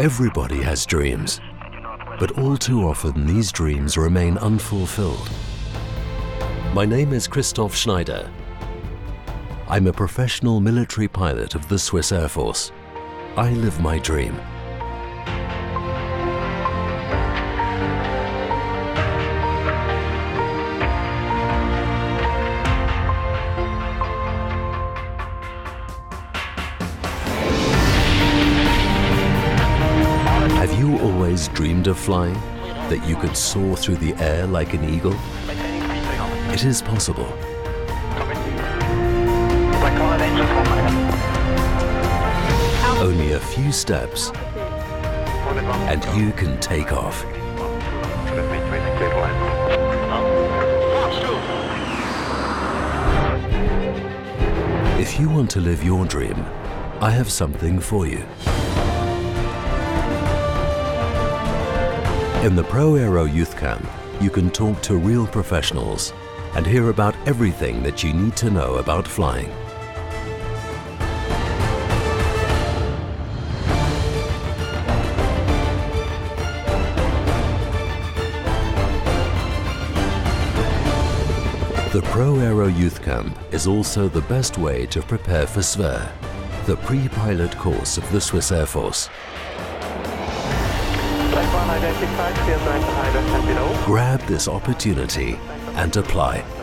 Everybody has dreams, but all too often these dreams remain unfulfilled. My name is Christoph Schneider. I'm a professional military pilot of the Swiss Air Force. I live my dream. Always dreamed of flying? That you could soar through the air like an eagle? It is possible. Only a few steps and you can take off. If you want to live your dream, I have something for you. In the Pro Aero Youth Camp, you can talk to real professionals and hear about everything that you need to know about flying. The Pro Aero Youth Camp is also the best way to prepare for SPHAIR, the pre-pilot course of the Swiss Air Force. Grab this opportunity and apply.